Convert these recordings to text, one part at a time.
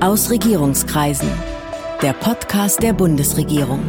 Aus Regierungskreisen. Der Podcast der Bundesregierung.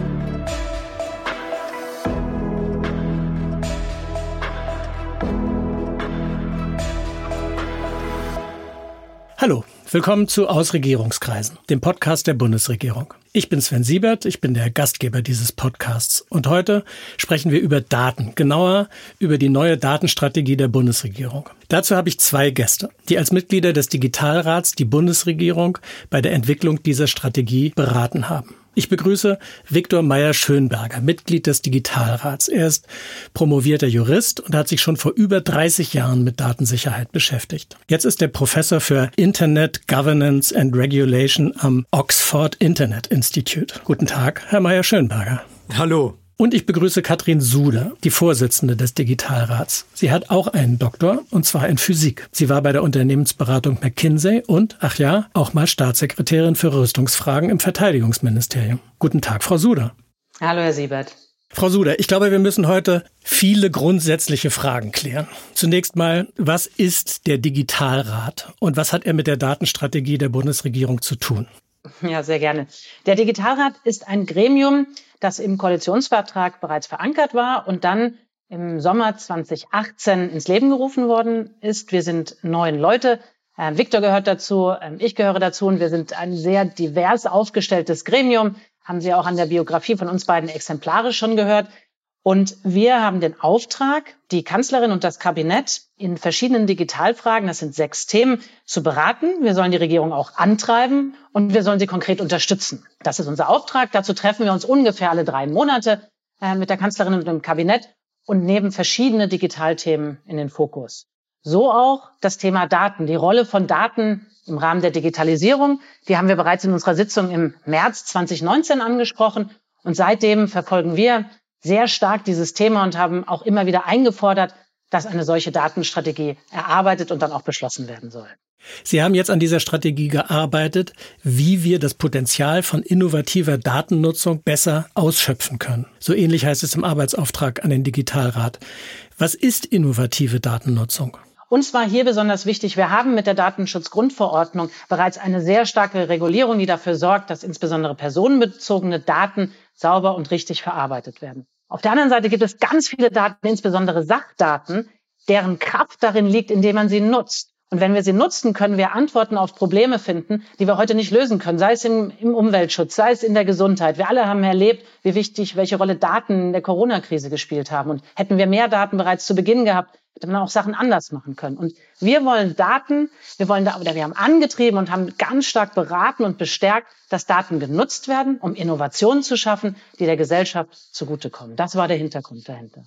Hallo, willkommen zu Aus Regierungskreisen, dem Podcast der Bundesregierung. Ich bin Sven Siebert, ich bin der Gastgeber dieses Podcasts und heute sprechen wir über Daten, genauer über die neue Datenstrategie der Bundesregierung. Dazu habe ich zwei Gäste, die als Mitglieder des Digitalrats die Bundesregierung bei der Entwicklung dieser Strategie beraten haben. Ich begrüße Viktor Meyer-Schönberger, Mitglied des Digitalrats. Er ist promovierter Jurist und hat sich schon vor über 30 Jahren mit Datensicherheit beschäftigt. Jetzt ist er Professor für Internet Governance and Regulation am Oxford Internet Institute. Guten Tag, Herr Meyer-Schönberger. Hallo. Und ich begrüße Katrin Suder, die Vorsitzende des Digitalrats. Sie hat auch einen Doktor, und zwar in Physik. Sie war bei der Unternehmensberatung McKinsey und, ach ja, auch mal Staatssekretärin für Rüstungsfragen im Verteidigungsministerium. Guten Tag, Frau Suder. Hallo, Herr Siebert. Frau Suder, ich glaube, wir müssen heute viele grundsätzliche Fragen klären. Zunächst mal, was ist der Digitalrat und was hat er mit der Datenstrategie der Bundesregierung zu tun? Ja, sehr gerne. Der Digitalrat ist ein Gremium, das im Koalitionsvertrag bereits verankert war und dann im Sommer 2018 ins Leben gerufen worden ist. Wir sind neun Leute. Äh, Viktor gehört dazu, äh, ich gehöre dazu und wir sind ein sehr divers aufgestelltes Gremium. Haben Sie auch an der Biografie von uns beiden exemplarisch schon gehört. Und wir haben den Auftrag, die Kanzlerin und das Kabinett in verschiedenen Digitalfragen, das sind sechs Themen, zu beraten. Wir sollen die Regierung auch antreiben und wir sollen sie konkret unterstützen. Das ist unser Auftrag. Dazu treffen wir uns ungefähr alle drei Monate äh, mit der Kanzlerin und dem Kabinett und nehmen verschiedene Digitalthemen in den Fokus. So auch das Thema Daten, die Rolle von Daten im Rahmen der Digitalisierung. Die haben wir bereits in unserer Sitzung im März 2019 angesprochen. Und seitdem verfolgen wir sehr stark dieses Thema und haben auch immer wieder eingefordert, dass eine solche Datenstrategie erarbeitet und dann auch beschlossen werden soll. Sie haben jetzt an dieser Strategie gearbeitet, wie wir das Potenzial von innovativer Datennutzung besser ausschöpfen können. So ähnlich heißt es im Arbeitsauftrag an den Digitalrat. Was ist innovative Datennutzung? Uns war hier besonders wichtig, wir haben mit der Datenschutzgrundverordnung bereits eine sehr starke Regulierung, die dafür sorgt, dass insbesondere personenbezogene Daten sauber und richtig verarbeitet werden. Auf der anderen Seite gibt es ganz viele Daten, insbesondere Sachdaten, deren Kraft darin liegt, indem man sie nutzt. Und wenn wir sie nutzen, können wir Antworten auf Probleme finden, die wir heute nicht lösen können, sei es im, im, Umweltschutz, sei es in der Gesundheit. Wir alle haben erlebt, wie wichtig, welche Rolle Daten in der Corona-Krise gespielt haben. Und hätten wir mehr Daten bereits zu Beginn gehabt, hätte man auch Sachen anders machen können. Und wir wollen Daten, wir wollen da, oder wir haben angetrieben und haben ganz stark beraten und bestärkt, dass Daten genutzt werden, um Innovationen zu schaffen, die der Gesellschaft zugutekommen. Das war der Hintergrund dahinter.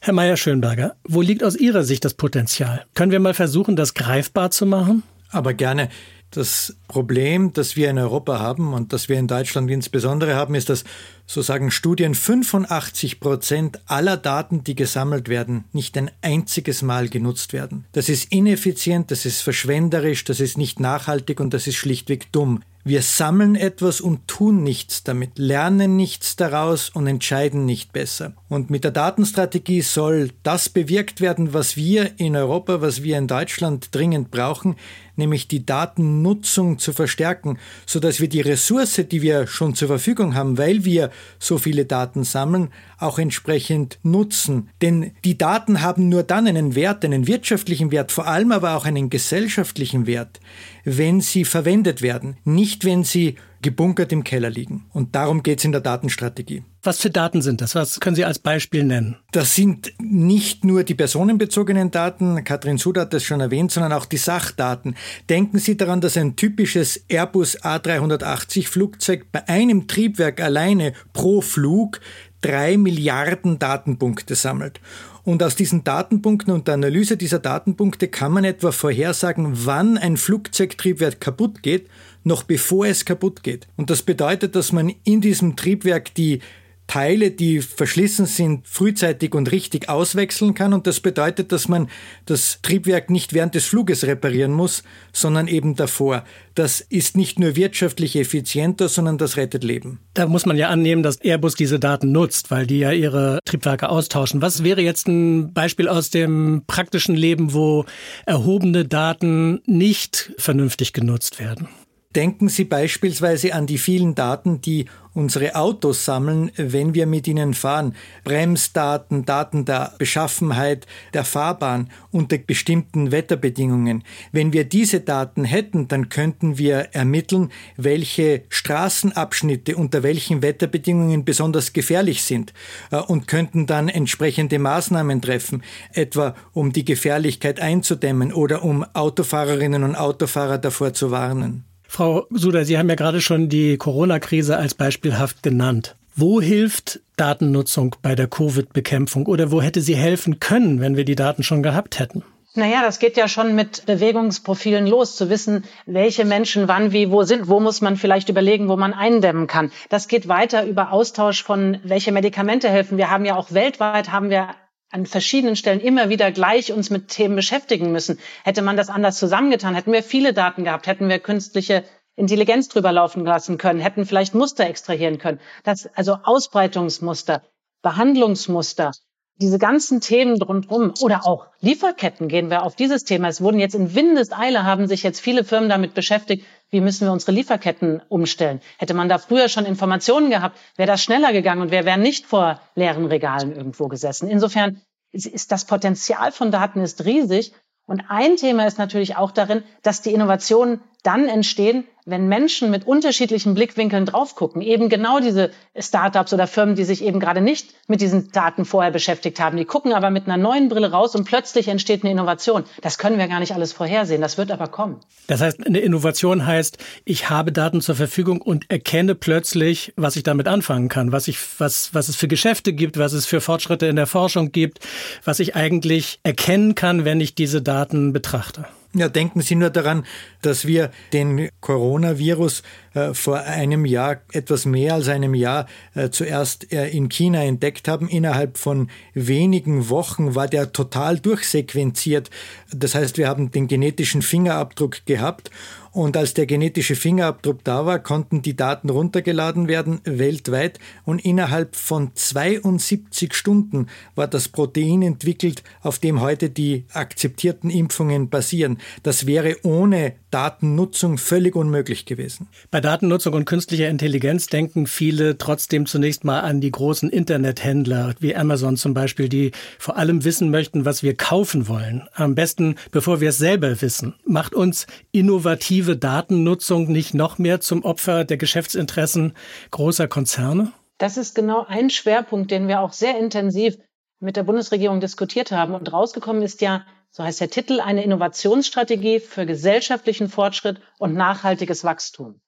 Herr Meyer-Schönberger, wo liegt aus Ihrer Sicht das Potenzial? Können wir mal versuchen, das greifbar zu machen? Aber gerne. Das Problem, das wir in Europa haben und das wir in Deutschland insbesondere haben, ist, dass, so sagen Studien, 85 Prozent aller Daten, die gesammelt werden, nicht ein einziges Mal genutzt werden. Das ist ineffizient, das ist verschwenderisch, das ist nicht nachhaltig und das ist schlichtweg dumm. Wir sammeln etwas und tun nichts damit, lernen nichts daraus und entscheiden nicht besser. Und mit der Datenstrategie soll das bewirkt werden, was wir in Europa, was wir in Deutschland dringend brauchen, nämlich die Datennutzung zu verstärken, so dass wir die Ressource, die wir schon zur Verfügung haben, weil wir so viele Daten sammeln, auch entsprechend nutzen. Denn die Daten haben nur dann einen Wert, einen wirtschaftlichen Wert, vor allem aber auch einen gesellschaftlichen Wert, wenn sie verwendet werden, nicht wenn sie gebunkert im Keller liegen. Und darum geht es in der Datenstrategie. Was für Daten sind das? Was können Sie als Beispiel nennen? Das sind nicht nur die personenbezogenen Daten, Katrin Sud hat das schon erwähnt, sondern auch die Sachdaten. Denken Sie daran, dass ein typisches Airbus A380 Flugzeug bei einem Triebwerk alleine pro Flug drei Milliarden Datenpunkte sammelt. Und aus diesen Datenpunkten und der Analyse dieser Datenpunkte kann man etwa vorhersagen, wann ein Flugzeugtriebwerk kaputt geht, noch bevor es kaputt geht. Und das bedeutet, dass man in diesem Triebwerk die Teile, die verschlissen sind, frühzeitig und richtig auswechseln kann. Und das bedeutet, dass man das Triebwerk nicht während des Fluges reparieren muss, sondern eben davor. Das ist nicht nur wirtschaftlich effizienter, sondern das rettet Leben. Da muss man ja annehmen, dass Airbus diese Daten nutzt, weil die ja ihre Triebwerke austauschen. Was wäre jetzt ein Beispiel aus dem praktischen Leben, wo erhobene Daten nicht vernünftig genutzt werden? Denken Sie beispielsweise an die vielen Daten, die unsere Autos sammeln, wenn wir mit ihnen fahren. Bremsdaten, Daten der Beschaffenheit der Fahrbahn unter bestimmten Wetterbedingungen. Wenn wir diese Daten hätten, dann könnten wir ermitteln, welche Straßenabschnitte unter welchen Wetterbedingungen besonders gefährlich sind äh, und könnten dann entsprechende Maßnahmen treffen, etwa um die Gefährlichkeit einzudämmen oder um Autofahrerinnen und Autofahrer davor zu warnen. Frau Suder, Sie haben ja gerade schon die Corona-Krise als beispielhaft genannt. Wo hilft Datennutzung bei der Covid-Bekämpfung oder wo hätte sie helfen können, wenn wir die Daten schon gehabt hätten? Naja, das geht ja schon mit Bewegungsprofilen los, zu wissen, welche Menschen wann, wie, wo sind, wo muss man vielleicht überlegen, wo man eindämmen kann. Das geht weiter über Austausch von, welche Medikamente helfen. Wir haben ja auch weltweit, haben wir an verschiedenen Stellen immer wieder gleich uns mit Themen beschäftigen müssen. Hätte man das anders zusammengetan, hätten wir viele Daten gehabt, hätten wir künstliche Intelligenz drüber laufen lassen können, hätten vielleicht Muster extrahieren können. Das, also Ausbreitungsmuster, Behandlungsmuster, diese ganzen Themen rundherum oder auch Lieferketten gehen wir auf dieses Thema. Es wurden jetzt in Windeseile haben sich jetzt viele Firmen damit beschäftigt, wie müssen wir unsere Lieferketten umstellen. Hätte man da früher schon Informationen gehabt, wäre das schneller gegangen und wir wären nicht vor leeren Regalen irgendwo gesessen. Insofern ist das Potenzial von Daten ist riesig. Und ein Thema ist natürlich auch darin, dass die Innovationen dann entstehen, wenn Menschen mit unterschiedlichen Blickwinkeln drauf gucken, eben genau diese Startups oder Firmen, die sich eben gerade nicht mit diesen Daten vorher beschäftigt haben, die gucken aber mit einer neuen Brille raus und plötzlich entsteht eine Innovation. Das können wir gar nicht alles vorhersehen, das wird aber kommen. Das heißt, eine Innovation heißt, ich habe Daten zur Verfügung und erkenne plötzlich, was ich damit anfangen kann, was ich was was es für Geschäfte gibt, was es für Fortschritte in der Forschung gibt, was ich eigentlich erkennen kann, wenn ich diese Daten betrachte. Ja, denken Sie nur daran, dass wir den Coronavirus äh, vor einem Jahr, etwas mehr als einem Jahr, äh, zuerst äh, in China entdeckt haben. Innerhalb von wenigen Wochen war der total durchsequenziert. Das heißt, wir haben den genetischen Fingerabdruck gehabt und als der genetische Fingerabdruck da war, konnten die Daten runtergeladen werden weltweit und innerhalb von 72 Stunden war das Protein entwickelt, auf dem heute die akzeptierten Impfungen basieren. Das wäre ohne Datennutzung völlig unmöglich gewesen. Bei Datennutzung und künstlicher Intelligenz denken viele trotzdem zunächst mal an die großen Internethändler wie Amazon zum Beispiel, die vor allem wissen möchten, was wir kaufen wollen. Am besten, bevor wir es selber wissen. Macht uns innovative Datennutzung nicht noch mehr zum Opfer der Geschäftsinteressen großer Konzerne? Das ist genau ein Schwerpunkt, den wir auch sehr intensiv mit der Bundesregierung diskutiert haben. Und rausgekommen ist ja, so heißt der Titel, eine Innovationsstrategie für gesellschaftlichen Fortschritt und nachhaltiges Wachstum.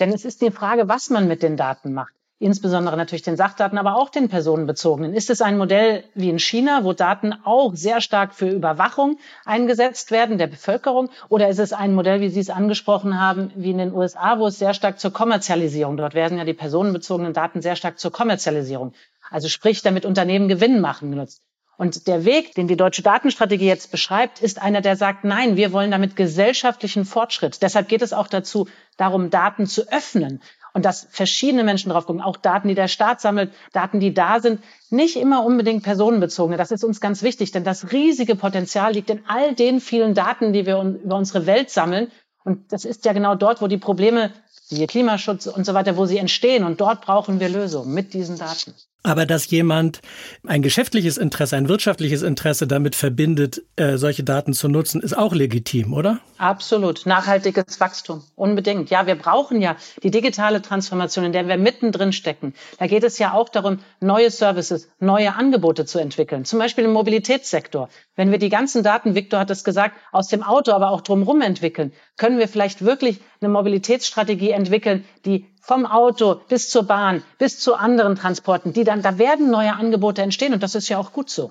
Denn es ist die Frage, was man mit den Daten macht. Insbesondere natürlich den Sachdaten, aber auch den personenbezogenen. Ist es ein Modell wie in China, wo Daten auch sehr stark für Überwachung eingesetzt werden der Bevölkerung? Oder ist es ein Modell, wie Sie es angesprochen haben, wie in den USA, wo es sehr stark zur Kommerzialisierung, dort werden ja die personenbezogenen Daten sehr stark zur Kommerzialisierung, also sprich, damit Unternehmen Gewinn machen genutzt. Und der Weg, den die deutsche Datenstrategie jetzt beschreibt, ist einer, der sagt, nein, wir wollen damit gesellschaftlichen Fortschritt. Deshalb geht es auch dazu, darum, Daten zu öffnen und dass verschiedene Menschen drauf gucken, auch Daten, die der Staat sammelt, Daten, die da sind, nicht immer unbedingt personenbezogene. Das ist uns ganz wichtig, denn das riesige Potenzial liegt in all den vielen Daten, die wir über unsere Welt sammeln. Und das ist ja genau dort, wo die Probleme, wie Klimaschutz und so weiter, wo sie entstehen. Und dort brauchen wir Lösungen mit diesen Daten. Aber dass jemand ein geschäftliches Interesse, ein wirtschaftliches Interesse damit verbindet, äh, solche Daten zu nutzen, ist auch legitim, oder? Absolut. Nachhaltiges Wachstum. Unbedingt. Ja, wir brauchen ja die digitale Transformation, in der wir mittendrin stecken. Da geht es ja auch darum, neue Services, neue Angebote zu entwickeln. Zum Beispiel im Mobilitätssektor. Wenn wir die ganzen Daten, Victor hat es gesagt, aus dem Auto, aber auch drumherum entwickeln, können wir vielleicht wirklich eine Mobilitätsstrategie entwickeln, die vom Auto bis zur Bahn, bis zu anderen Transporten, die dann, da werden neue Angebote entstehen und das ist ja auch gut so.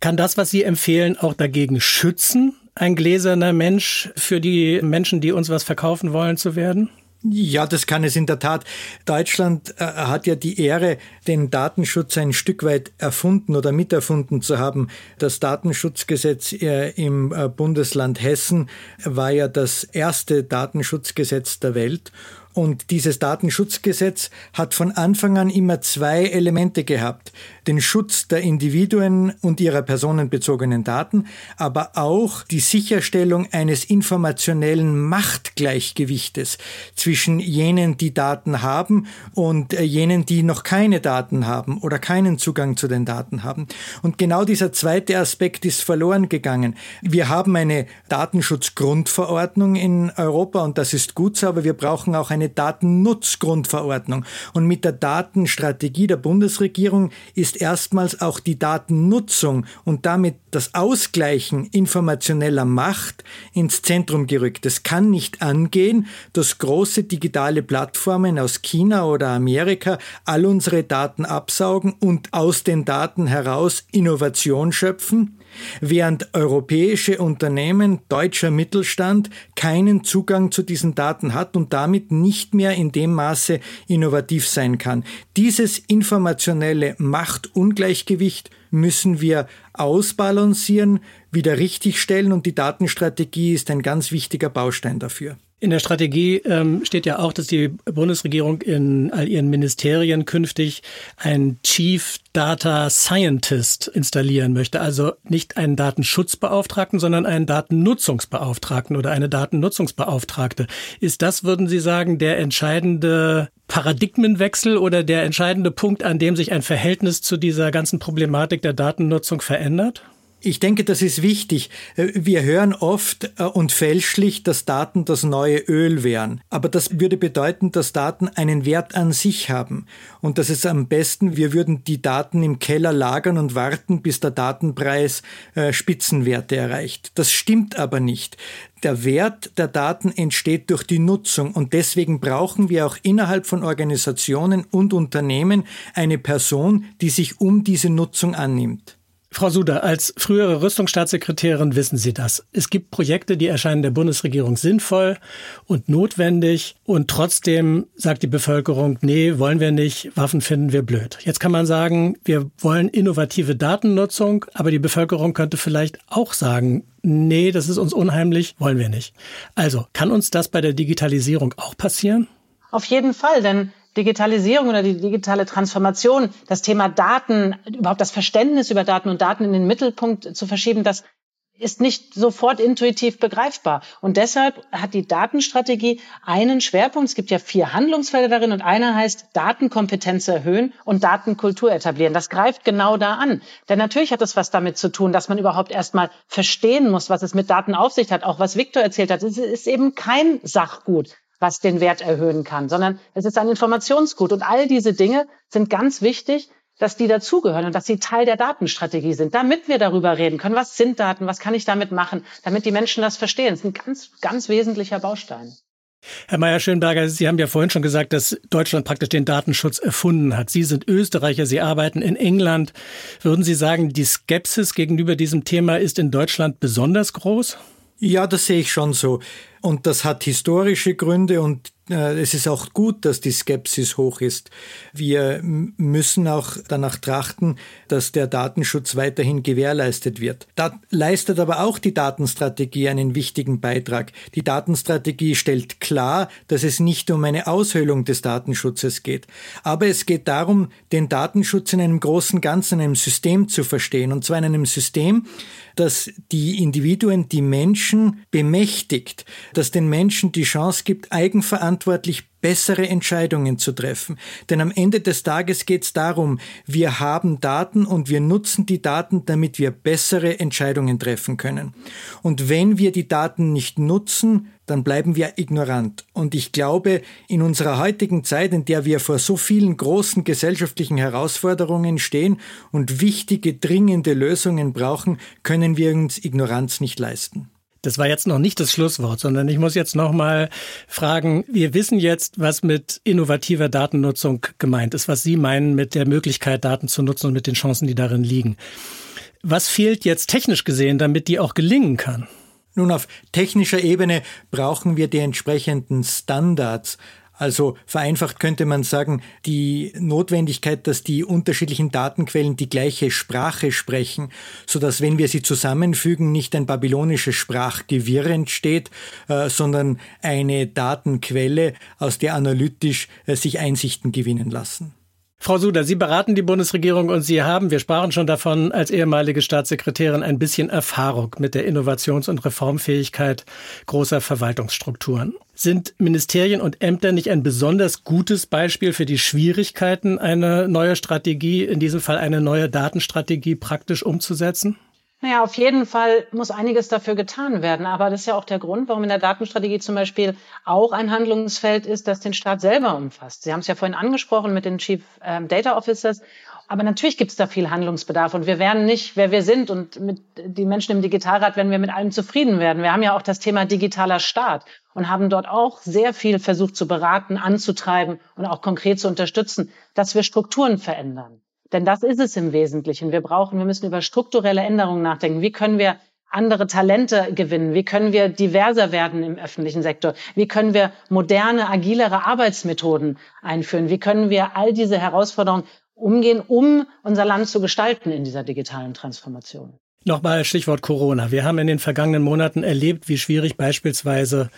Kann das, was Sie empfehlen, auch dagegen schützen, ein gläserner Mensch für die Menschen, die uns was verkaufen wollen, zu werden? Ja, das kann es in der Tat. Deutschland äh, hat ja die Ehre, den Datenschutz ein Stück weit erfunden oder miterfunden zu haben. Das Datenschutzgesetz äh, im äh, Bundesland Hessen war ja das erste Datenschutzgesetz der Welt Und dieses Datenschutzgesetz hat von Anfang an immer zwei Elemente gehabt. Den Schutz der Individuen und ihrer personenbezogenen Daten, aber auch die Sicherstellung eines informationellen Machtgleichgewichtes zwischen jenen, die Daten haben und äh, jenen, die noch keine Daten haben oder keinen Zugang zu den Daten haben. Und genau dieser zweite Aspekt ist verloren gegangen. Wir haben eine Datenschutzgrundverordnung in Europa und das ist gut so, aber wir brauchen auch eine Datennutzgrundverordnung. Und mit der Datenstrategie der Bundesregierung ist erstmals auch die Datennutzung und damit das Ausgleichen informationeller Macht ins Zentrum gerückt. Es kann nicht angehen, dass große digitale Plattformen aus China oder Amerika all unsere Daten absaugen und aus den Daten heraus Innovation schöpfen, während europäische Unternehmen, deutscher Mittelstand keinen Zugang zu diesen Daten hat und damit nicht mehr in dem Maße innovativ sein kann. Dieses informationelle Machtungleichgewicht müssen wir ausbalancieren, wieder richtigstellen und die Datenstrategie ist ein ganz wichtiger Baustein dafür. In der Strategie ähm, steht ja auch, dass die Bundesregierung in all ihren Ministerien künftig einen Chief Data Scientist installieren möchte. Also nicht einen Datenschutzbeauftragten, sondern einen Datennutzungsbeauftragten oder eine Datennutzungsbeauftragte. Ist das, würden Sie sagen, der entscheidende Paradigmenwechsel oder der entscheidende Punkt, an dem sich ein Verhältnis zu dieser ganzen Problematik der Datennutzung verändert? Ich denke, das ist wichtig. Äh, wir hören oft äh, und fälschlich, dass Daten das neue Öl wären. Aber das würde bedeuten, dass Daten einen Wert an sich haben. Und dass es am besten, wir würden die Daten im Keller lagern und warten, bis der Datenpreis äh, Spitzenwerte erreicht. Das stimmt aber nicht. Der Wert der Daten entsteht durch die Nutzung und deswegen brauchen wir auch innerhalb von Organisationen und Unternehmen eine Person, die sich um diese Nutzung annimmt. Frau Suder, als frühere Rüstungsstaatssekretärin wissen Sie das. Es gibt Projekte, die erscheinen der Bundesregierung sinnvoll und notwendig und trotzdem sagt die Bevölkerung, nee, wollen wir nicht, Waffen finden wir blöd. Jetzt kann man sagen, wir wollen innovative Datennutzung, aber die Bevölkerung könnte vielleicht auch sagen, nee, das ist uns unheimlich, wollen wir nicht. Also, kann uns das bei der Digitalisierung auch passieren? Auf jeden Fall, denn Digitalisierung oder die digitale Transformation, das Thema Daten, überhaupt das Verständnis über Daten und Daten in den Mittelpunkt zu verschieben, das ist nicht sofort intuitiv begreifbar. Und deshalb hat die Datenstrategie einen Schwerpunkt. Es gibt ja vier Handlungsfelder darin und einer heißt Datenkompetenz erhöhen und Datenkultur etablieren. Das greift genau da an. Denn natürlich hat es was damit zu tun, dass man überhaupt erstmal verstehen muss, was es mit Daten auf sich hat. Auch was Viktor erzählt hat. Es ist eben kein Sachgut was den Wert erhöhen kann, sondern es ist ein Informationsgut. Und all diese Dinge sind ganz wichtig, dass die dazugehören und dass sie Teil der Datenstrategie sind, damit wir darüber reden können, was sind Daten, was kann ich damit machen, damit die Menschen das verstehen. Das ist ein ganz, ganz wesentlicher Baustein. Herr Meyer-Schönberger, Sie haben ja vorhin schon gesagt, dass Deutschland praktisch den Datenschutz erfunden hat. Sie sind Österreicher, Sie arbeiten in England. Würden Sie sagen, die Skepsis gegenüber diesem Thema ist in Deutschland besonders groß? Ja, das sehe ich schon so. Und das hat historische Gründe und es ist auch gut, dass die Skepsis hoch ist. Wir müssen auch danach trachten, dass der Datenschutz weiterhin gewährleistet wird. Da leistet aber auch die Datenstrategie einen wichtigen Beitrag. Die Datenstrategie stellt klar, dass es nicht um eine Aushöhlung des Datenschutzes geht. Aber es geht darum, den Datenschutz in einem großen Ganzen, in einem System zu verstehen. Und zwar in einem System, das die Individuen, die Menschen bemächtigt, das den Menschen die Chance gibt, eigenverantwortlich bessere Entscheidungen zu treffen. Denn am Ende des Tages geht es darum, wir haben Daten und wir nutzen die Daten, damit wir bessere Entscheidungen treffen können. Und wenn wir die Daten nicht nutzen, dann bleiben wir ignorant. Und ich glaube, in unserer heutigen Zeit, in der wir vor so vielen großen gesellschaftlichen Herausforderungen stehen und wichtige, dringende Lösungen brauchen, können wir uns Ignoranz nicht leisten. Das war jetzt noch nicht das Schlusswort, sondern ich muss jetzt noch mal fragen, wir wissen jetzt, was mit innovativer Datennutzung gemeint ist, was Sie meinen mit der Möglichkeit, Daten zu nutzen und mit den Chancen, die darin liegen. Was fehlt jetzt technisch gesehen, damit die auch gelingen kann? Nun, auf technischer Ebene brauchen wir die entsprechenden Standards. Also vereinfacht könnte man sagen, die Notwendigkeit, dass die unterschiedlichen Datenquellen die gleiche Sprache sprechen, so dass wenn wir sie zusammenfügen, nicht ein babylonisches Sprachgewirr entsteht, äh, sondern eine Datenquelle, aus der analytisch äh, sich Einsichten gewinnen lassen. Frau Suder, Sie beraten die Bundesregierung und Sie haben, wir sprachen schon davon, als ehemalige Staatssekretärin ein bisschen Erfahrung mit der Innovations- und Reformfähigkeit großer Verwaltungsstrukturen. Sind Ministerien und Ämter nicht ein besonders gutes Beispiel für die Schwierigkeiten, eine neue Strategie, in diesem Fall eine neue Datenstrategie praktisch umzusetzen? Naja, auf jeden Fall muss einiges dafür getan werden. Aber das ist ja auch der Grund, warum in der Datenstrategie zum Beispiel auch ein Handlungsfeld ist, das den Staat selber umfasst. Sie haben es ja vorhin angesprochen mit den Chief ähm, Data Officers. Aber natürlich gibt es da viel Handlungsbedarf und wir werden nicht, wer wir sind und mit die Menschen im Digitalrat werden wir mit allem zufrieden werden. Wir haben ja auch das Thema digitaler Staat und haben dort auch sehr viel versucht zu beraten, anzutreiben und auch konkret zu unterstützen, dass wir Strukturen verändern. Denn das ist es im Wesentlichen. Wir brauchen, wir müssen über strukturelle Änderungen nachdenken. Wie können wir andere Talente gewinnen? Wie können wir diverser werden im öffentlichen Sektor? Wie können wir moderne, agilere Arbeitsmethoden einführen? Wie können wir all diese Herausforderungen umgehen, um unser Land zu gestalten in dieser digitalen Transformation? Nochmal Stichwort Corona. Wir haben in den vergangenen Monaten erlebt, wie schwierig beispielsweise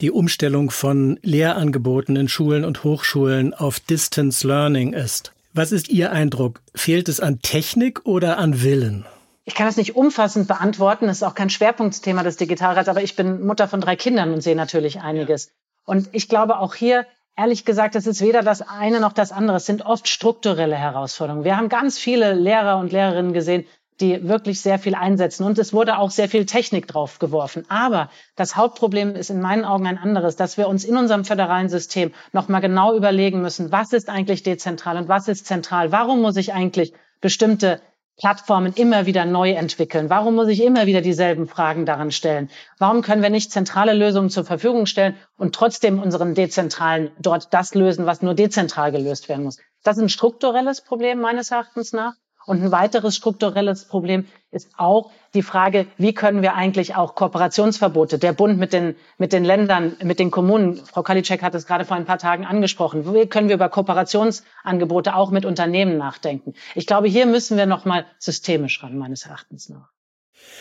die Umstellung von Lehrangeboten in Schulen und Hochschulen auf Distance Learning ist. Was ist Ihr Eindruck? Fehlt es an Technik oder an Willen? Ich kann das nicht umfassend beantworten. Das ist auch kein Schwerpunktthema des Digitalrats, aber ich bin Mutter von drei Kindern und sehe natürlich einiges. Und ich glaube auch hier, ehrlich gesagt, es ist weder das eine noch das andere. Es sind oft strukturelle Herausforderungen. Wir haben ganz viele Lehrer und Lehrerinnen gesehen, die wirklich sehr viel einsetzen. Und es wurde auch sehr viel Technik draufgeworfen. Aber das Hauptproblem ist in meinen Augen ein anderes, dass wir uns in unserem föderalen System nochmal genau überlegen müssen, was ist eigentlich dezentral und was ist zentral? Warum muss ich eigentlich bestimmte Plattformen immer wieder neu entwickeln? Warum muss ich immer wieder dieselben Fragen daran stellen? Warum können wir nicht zentrale Lösungen zur Verfügung stellen und trotzdem unseren dezentralen dort das lösen, was nur dezentral gelöst werden muss? Das ist ein strukturelles Problem meines Erachtens nach. Und ein weiteres strukturelles Problem ist auch die Frage, wie können wir eigentlich auch Kooperationsverbote, der Bund mit den, mit den Ländern, mit den Kommunen, Frau Kalitschek hat es gerade vor ein paar Tagen angesprochen, wie können wir über Kooperationsangebote auch mit Unternehmen nachdenken? Ich glaube, hier müssen wir nochmal systemisch ran, meines Erachtens nach.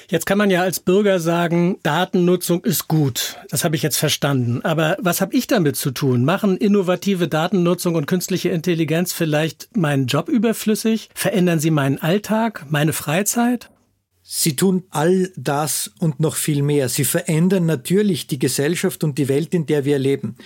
Jetzt kann man ja als Bürger sagen, Datennutzung ist gut. Das habe ich jetzt verstanden. Aber was habe ich damit zu tun? Machen innovative Datennutzung und künstliche Intelligenz vielleicht meinen Job überflüssig? Verändern sie meinen Alltag, meine Freizeit? Sie tun all das und noch viel mehr. Sie verändern natürlich die Gesellschaft und die Welt, in der wir leben.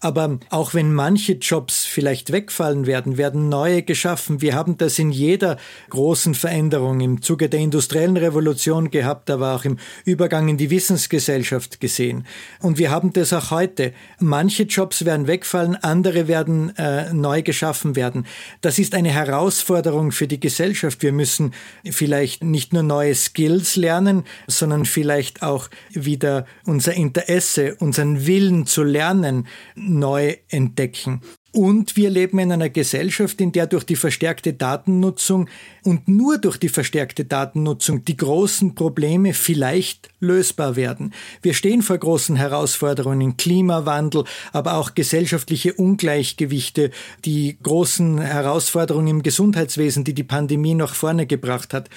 Aber auch wenn manche Jobs vielleicht wegfallen werden, werden neue geschaffen. Wir haben das in jeder großen Veränderung im Zuge der industriellen Revolution gehabt, aber auch im Übergang in die Wissensgesellschaft gesehen. Und wir haben das auch heute. Manche Jobs werden wegfallen, andere werden äh, neu geschaffen werden. Das ist eine Herausforderung für die Gesellschaft. Wir müssen vielleicht nicht nur neue Skills lernen, sondern vielleicht auch wieder unser Interesse, unseren Willen zu lernen, neu entdecken. Und wir leben in einer Gesellschaft, in der durch die verstärkte Datennutzung und nur durch die verstärkte Datennutzung die großen Probleme vielleicht lösbar werden. Wir stehen vor großen Herausforderungen, Klimawandel, aber auch gesellschaftliche Ungleichgewichte, die großen Herausforderungen im Gesundheitswesen, die die Pandemie nach vorne gebracht hat.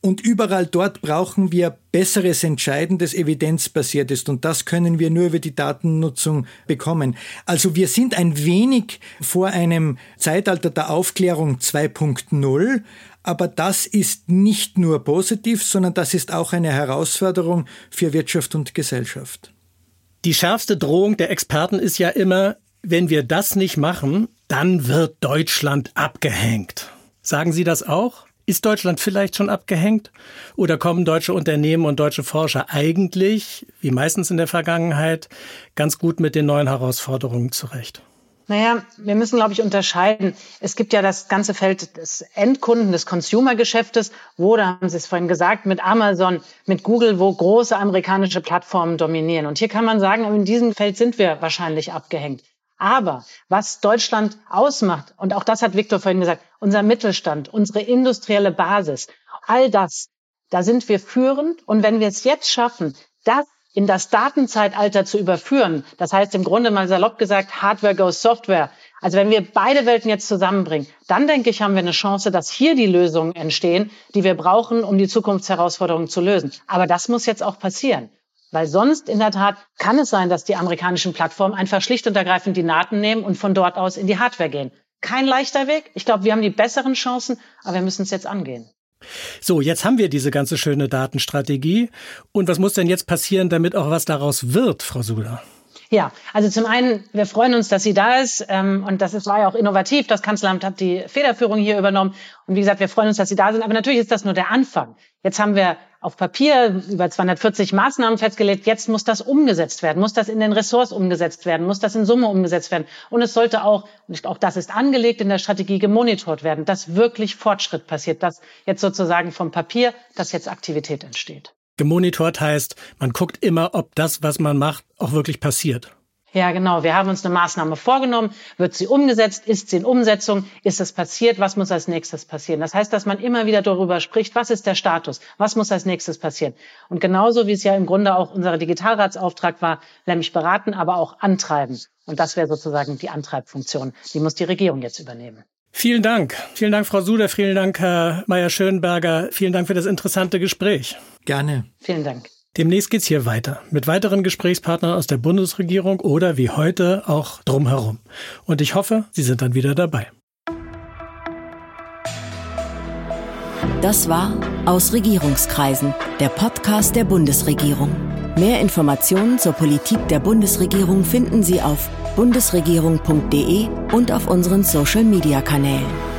Und überall dort brauchen wir besseres Entscheiden, das evidenzbasiert ist. Und das können wir nur über die Datennutzung bekommen. Also wir sind ein wenig vor einem Zeitalter der Aufklärung 2.0. Aber das ist nicht nur positiv, sondern das ist auch eine Herausforderung für Wirtschaft und Gesellschaft. Die schärfste Drohung der Experten ist ja immer, wenn wir das nicht machen, dann wird Deutschland abgehängt. Sagen Sie das auch? Ist Deutschland vielleicht schon abgehängt? Oder kommen deutsche Unternehmen und deutsche Forscher eigentlich, wie meistens in der Vergangenheit, ganz gut mit den neuen Herausforderungen zurecht? Naja, wir müssen, glaube ich, unterscheiden. Es gibt ja das ganze Feld des Endkunden, des Consumer-Geschäftes, wo, da haben Sie es vorhin gesagt, mit Amazon, mit Google, wo große amerikanische Plattformen dominieren. Und hier kann man sagen, in diesem Feld sind wir wahrscheinlich abgehängt. Aber was Deutschland ausmacht, und auch das hat Viktor vorhin gesagt, unser Mittelstand, unsere industrielle Basis, all das, da sind wir führend. Und wenn wir es jetzt schaffen, das in das Datenzeitalter zu überführen. Das heißt im Grunde mal salopp gesagt, Hardware goes Software. Also wenn wir beide Welten jetzt zusammenbringen, dann denke ich, haben wir eine Chance, dass hier die Lösungen entstehen, die wir brauchen, um die Zukunftsherausforderungen zu lösen. Aber das muss jetzt auch passieren. Weil sonst in der Tat kann es sein, dass die amerikanischen Plattformen einfach schlicht und ergreifend die Daten nehmen und von dort aus in die Hardware gehen. Kein leichter Weg. Ich glaube, wir haben die besseren Chancen, aber wir müssen es jetzt angehen. So, jetzt haben wir diese ganze schöne Datenstrategie. Und was muss denn jetzt passieren, damit auch was daraus wird, Frau Suda? Ja, also zum einen, wir freuen uns, dass sie da ist. Ähm, und das ist, war ja auch innovativ. Das Kanzleramt hat die Federführung hier übernommen. Und wie gesagt, wir freuen uns, dass sie da sind. Aber natürlich ist das nur der Anfang. Jetzt haben wir auf Papier über 240 Maßnahmen festgelegt. Jetzt muss das umgesetzt werden, muss das in den Ressorts umgesetzt werden, muss das in Summe umgesetzt werden. Und es sollte auch, und auch das ist angelegt in der Strategie, gemonitort werden, dass wirklich Fortschritt passiert, dass jetzt sozusagen vom Papier, dass jetzt Aktivität entsteht. Gemonitort heißt, man guckt immer, ob das, was man macht, auch wirklich passiert. Ja, genau. Wir haben uns eine Maßnahme vorgenommen. Wird sie umgesetzt? Ist sie in Umsetzung? Ist es passiert? Was muss als nächstes passieren? Das heißt, dass man immer wieder darüber spricht, was ist der Status? Was muss als nächstes passieren? Und genauso wie es ja im Grunde auch unser Digitalratsauftrag war, nämlich beraten, aber auch antreiben. Und das wäre sozusagen die Antreibfunktion. Die muss die Regierung jetzt übernehmen. Vielen Dank. Vielen Dank, Frau Suder. Vielen Dank, Herr Meyer-Schönberger. Vielen Dank für das interessante Gespräch. Gerne. Vielen Dank. Demnächst geht's hier weiter mit weiteren Gesprächspartnern aus der Bundesregierung oder wie heute auch drumherum. Und ich hoffe, Sie sind dann wieder dabei. Das war Aus Regierungskreisen, der Podcast der Bundesregierung. Mehr Informationen zur Politik der Bundesregierung finden Sie auf bundesregierung.de und auf unseren Social-Media-Kanälen.